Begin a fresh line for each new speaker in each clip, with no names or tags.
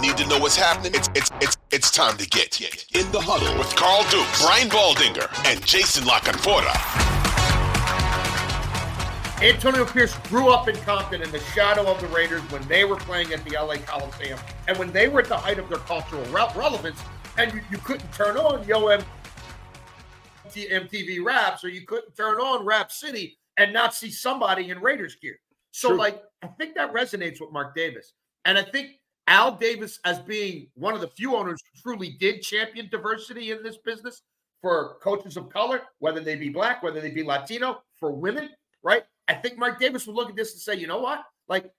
Need to know what's happening, it's it's it's it's time to get in the huddle with Carl Duke, Brian Baldinger, and Jason La Canfora.
Antonio Pierce grew up in Compton in the shadow of the Raiders when they were playing at the LA Coliseum and when they were at the height of their cultural re- relevance. And you, you couldn't turn on Yo MTV Raps or you couldn't turn on Rap City and not see somebody in Raiders gear. So,
True.
like, I think that resonates with Mark Davis. And I think Al Davis, as being one of the few owners who truly did champion diversity in this business for coaches of color, whether they be black, whether they be Latino, for women, right? I think Mark Davis would look at this and say, you know what? Like,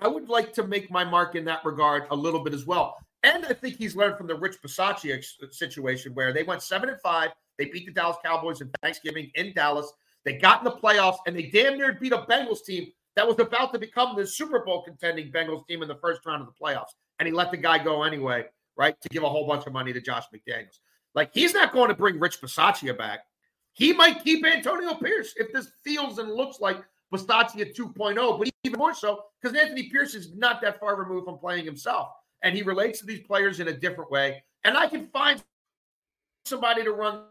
I, would like to make my mark in that regard a little bit as well. And I think he's learned from the Rich Bisaccia situation where they went seven and five. They beat the Dallas Cowboys in Thanksgiving in Dallas. They got in the playoffs and they damn near beat a Bengals team that was about to become the Super Bowl contending Bengals team in the first round of the playoffs. And he let the guy go anyway, right? To give a whole bunch of money to Josh McDaniels. Like he's not going to bring Rich Bisaccia back. He might keep Antonio Pierce if this feels and looks like Bisaccia 2.0, but even more so because Anthony Pierce is not that far removed from playing himself. And he relates to these players in a different way. And I can find somebody to run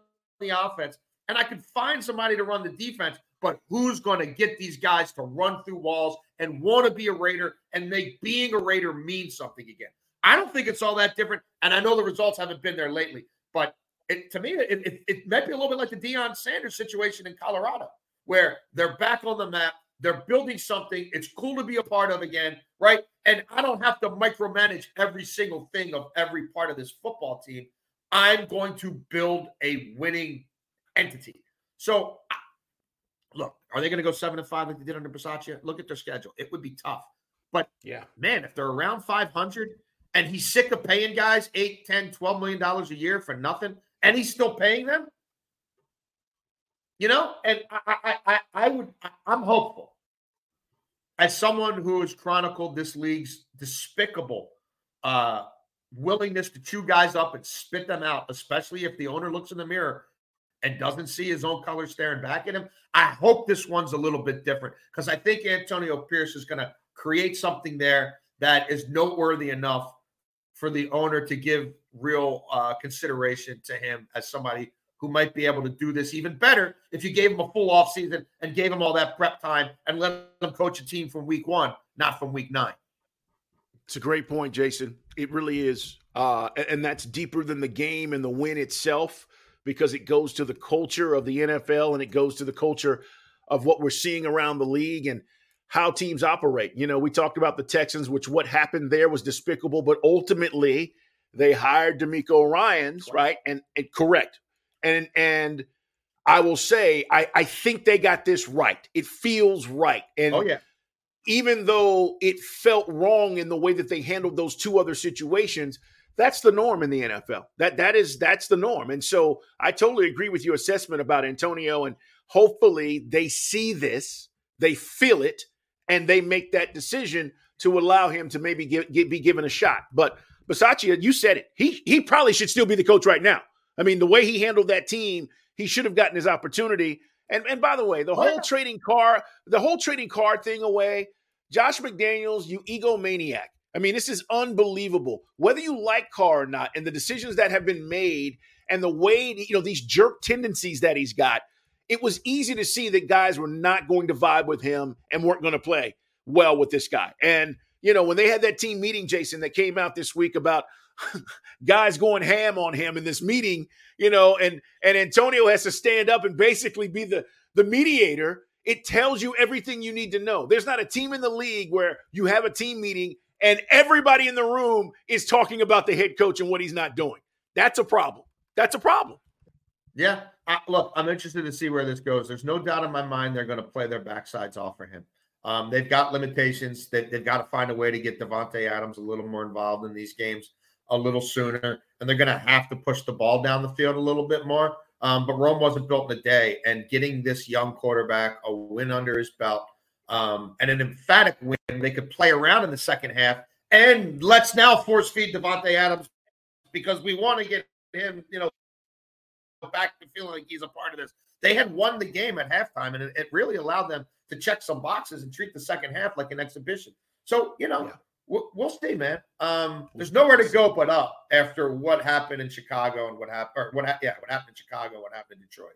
the offense and I can find somebody to run the defense but who's going to get these guys to run through walls and want to be a Raider and make being a Raider mean something again? I don't think it's all that different. And I know the results haven't been there lately, but it, to me, it, it, it might be a little bit like the Deion Sanders situation in Colorado, where they're back on the map. They're building something. It's cool to be a part of again, right? And I don't have to micromanage every single thing of every part of this football team. I'm going to build a winning entity. So look, are they going to go seven and five like they did under Bisaccia? Look at their schedule. It would be tough. But
Yeah.
man, if they're around 500 and he's sick of paying guys 8, 10, 12 million dollars a year for nothing, and he's still paying them, you know, and I, I, I, I would, I'm hopeful. As someone who has chronicled this league's despicable uh, willingness to chew guys up and spit them out, especially if the owner looks in the mirror and doesn't see his own color staring back at him. I hope this one's a little bit different because I think Antonio Pierce is going to create something there that is noteworthy enough for the owner to give real uh, consideration to him as somebody who might be able to do this even better if you gave him a full offseason and gave him all that prep time and let him coach a team from week one, not from week nine.
It's a great point, Jason. It really is. Uh, and, and that's deeper than the game and the win itself because it goes to the culture of the NFL and it goes to the culture of what we're seeing around the league and how teams operate. You know, we talked about the Texans, which what happened there was despicable, but ultimately they hired DeMeco Ryans, right? And, and correct. And and I will say, I, I think they got this right. It feels right. And
Oh, yeah.
even though it felt wrong in the way that they handled those two other situations, that's the norm in the NFL. That that is that's the norm. And so I totally agree with your assessment about Antonio and hopefully they see this, they feel it and they make that decision to allow him to maybe give, give, be given a shot. But Bisaccia, you said it. He he probably should still be the coach right now. I mean, the way he handled that team, he should have gotten his opportunity. And and by the way, the whole trading Carr, the whole trading Carr thing away, Josh McDaniels, you egomaniac. I mean, this is unbelievable. Whether you like Carr or not, and the decisions that have been made, and the way you know these jerk tendencies that he's got, it was easy to see that guys were not going to vibe with him and weren't going to play well with this guy. And you know, when they had that team meeting, Jason, that came out this week about guys going ham on him in this meeting, you know, and and Antonio has to stand up and basically be the the mediator. It tells you everything you need to know. There's not a team in the league where you have a team meeting and everybody in the room is talking about the head coach and what he's not doing. That's a problem. That's a problem.
Yeah. I, look, I'm interested to see where this goes. There's no doubt in my mind they're going to play their backsides off for him. Um, they've got limitations. They, have got to find a way to get Davante Adams a little more involved in these games a little sooner, and they're going to have to push the ball down the field a little bit more. Um, but Rome wasn't built in a day, and getting this young quarterback a win under his belt um, and an emphatic win, they could play around in the second half. And let's now force feed Davante Adams because we want to get him, you know, back to feeling like he's a part of this. They had won the game at halftime, and it, it really allowed them to check some boxes and treat the second half like an exhibition. So, you know, yeah. we'll, we'll see, man. Um, there's nowhere to go but up after what happened in Chicago and what happened, or what, ha- yeah, what happened in Chicago, what happened in Detroit.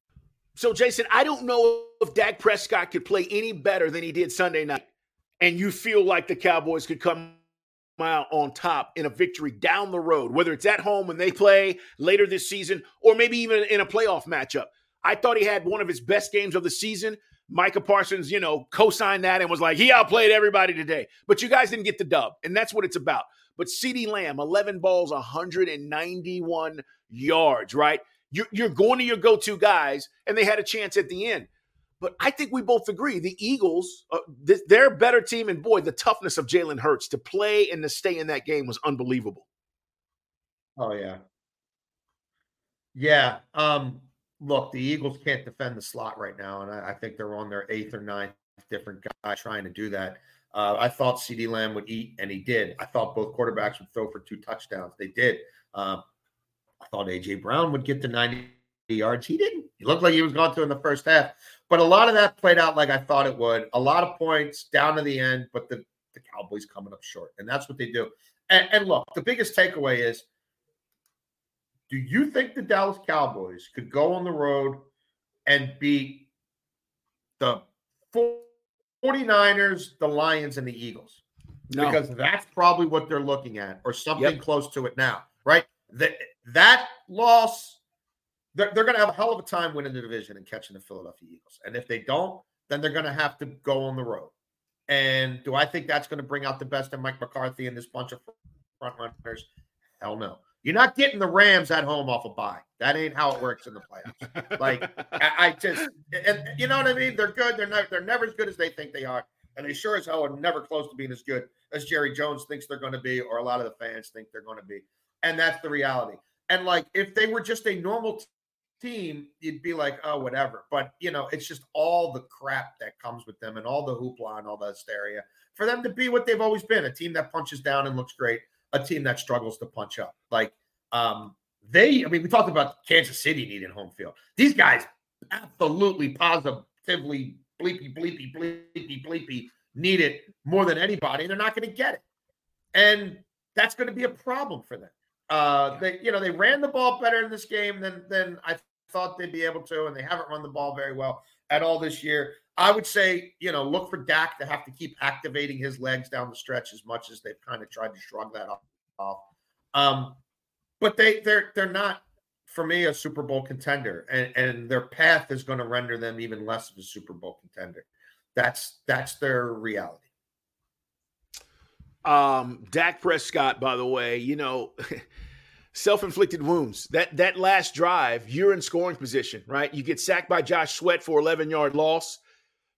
So, Jason, I don't know if Dak Prescott could play any better than he did Sunday night. And you feel like the Cowboys could come out on top in a victory down the road, whether it's at home when they play later this season or maybe even in a playoff matchup. I thought he had one of his best games of the season. Micah Parsons, you know, co-signed that and was like, he outplayed everybody today. But you guys didn't get the dub, and that's what it's about. But CeeDee Lamb, 11 balls, 191 yards, right? You're, you're going to your go-to guys, and they had a chance at the end. But I think we both agree the Eagles, uh, th- they're a better team. And boy, the toughness of Jalen Hurts to play and to stay in that game was unbelievable.
Oh, yeah. Yeah. Um, look, the Eagles can't defend the slot right now, and I, I, think they're on their eighth or ninth different guy trying to do that. Uh, I thought CeeDee Lamb would eat, and he did. I thought both quarterbacks would throw for two touchdowns. They did. Uh, I thought AJ Brown would get to 90 yards. He didn't. He looked like he was going to in the first half. But a lot of that played out like I thought it would. A lot of points down to the end, but the, the Cowboys coming up short. And that's what they do. And, and look, the biggest takeaway is do you think the Dallas Cowboys could go on the road and beat the 49ers, the Lions, and the Eagles? No. Because that's probably what they're looking at, or something yep. close to it now, right? That that loss, they're, they're going to have a hell of a time winning the division and catching the Philadelphia Eagles. And if they don't, then they're going to have to go on the road. And do I think that's going to bring out the best in Mike McCarthy and this bunch of front runners? Hell no. You're not getting the Rams at home off a bye. That ain't how it works in the playoffs. like I, I, just, and you know what I mean. They're good. They're not. They're never as good as they think they are, and they sure as hell are never close to being as good as Jerry Jones thinks they're going to be, or a lot of the fans think they're going to be. And that's the reality. And like, if they were just a normal team, you'd be like, oh, whatever. But you know, it's just all the crap that comes with them, and all the hoopla and all the hysteria for them to be what they've always been—a team that punches down and looks great a team that struggles to punch up. Like um, they, I mean, we talked about Kansas City needing home field. These guys absolutely positively bleepy, bleepy, bleepy, bleepy need it more than anybody, and they're not going to get it. And that's going to be a problem for them. Uh, they, you know, they ran the ball better in this game than than I thought they'd be able to, and they haven't run the ball very well at all this year. I would say, you know, look for Dak to have to keep activating his legs down the stretch as much as they've kind of tried to shrug that off. Um, but they they're they're not for me a Super Bowl contender, and and their path is going to render them even less of a Super Bowl contender. That's that's their reality.
Um, Dak Prescott, by the way, you know. self-inflicted wounds. That that last drive, you're in scoring position, right? You get sacked by Josh Sweat for 11 yard loss.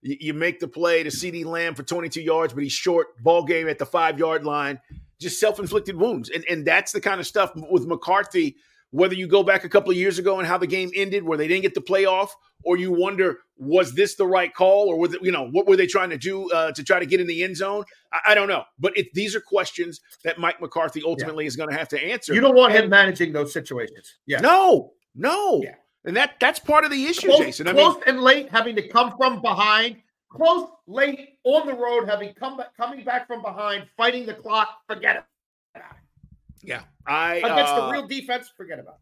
You, you make the play to CeeDee Lamb for 22 yards, but he's short. Ball game at the five yard line. Just self-inflicted wounds, and and that's the kind of stuff with McCarthy. Whether you go back a couple of years ago and how the game ended, where they didn't get the playoff, or you wonder was this the right call, or was it, you know what were they trying to do uh, to try to get in the end zone? I, I don't know, but it, these are questions that Mike McCarthy ultimately yeah. is going to have to answer.
You don't want and, him managing those situations. Yeah,
no, no, yeah. and that that's part of the issue,
close,
Jason. I
close
mean,
and late, having to come from behind, close, late on the road, having come back, coming back from behind, fighting the clock. Forget it.
Yeah, I
against
uh,
the real defense, forget about.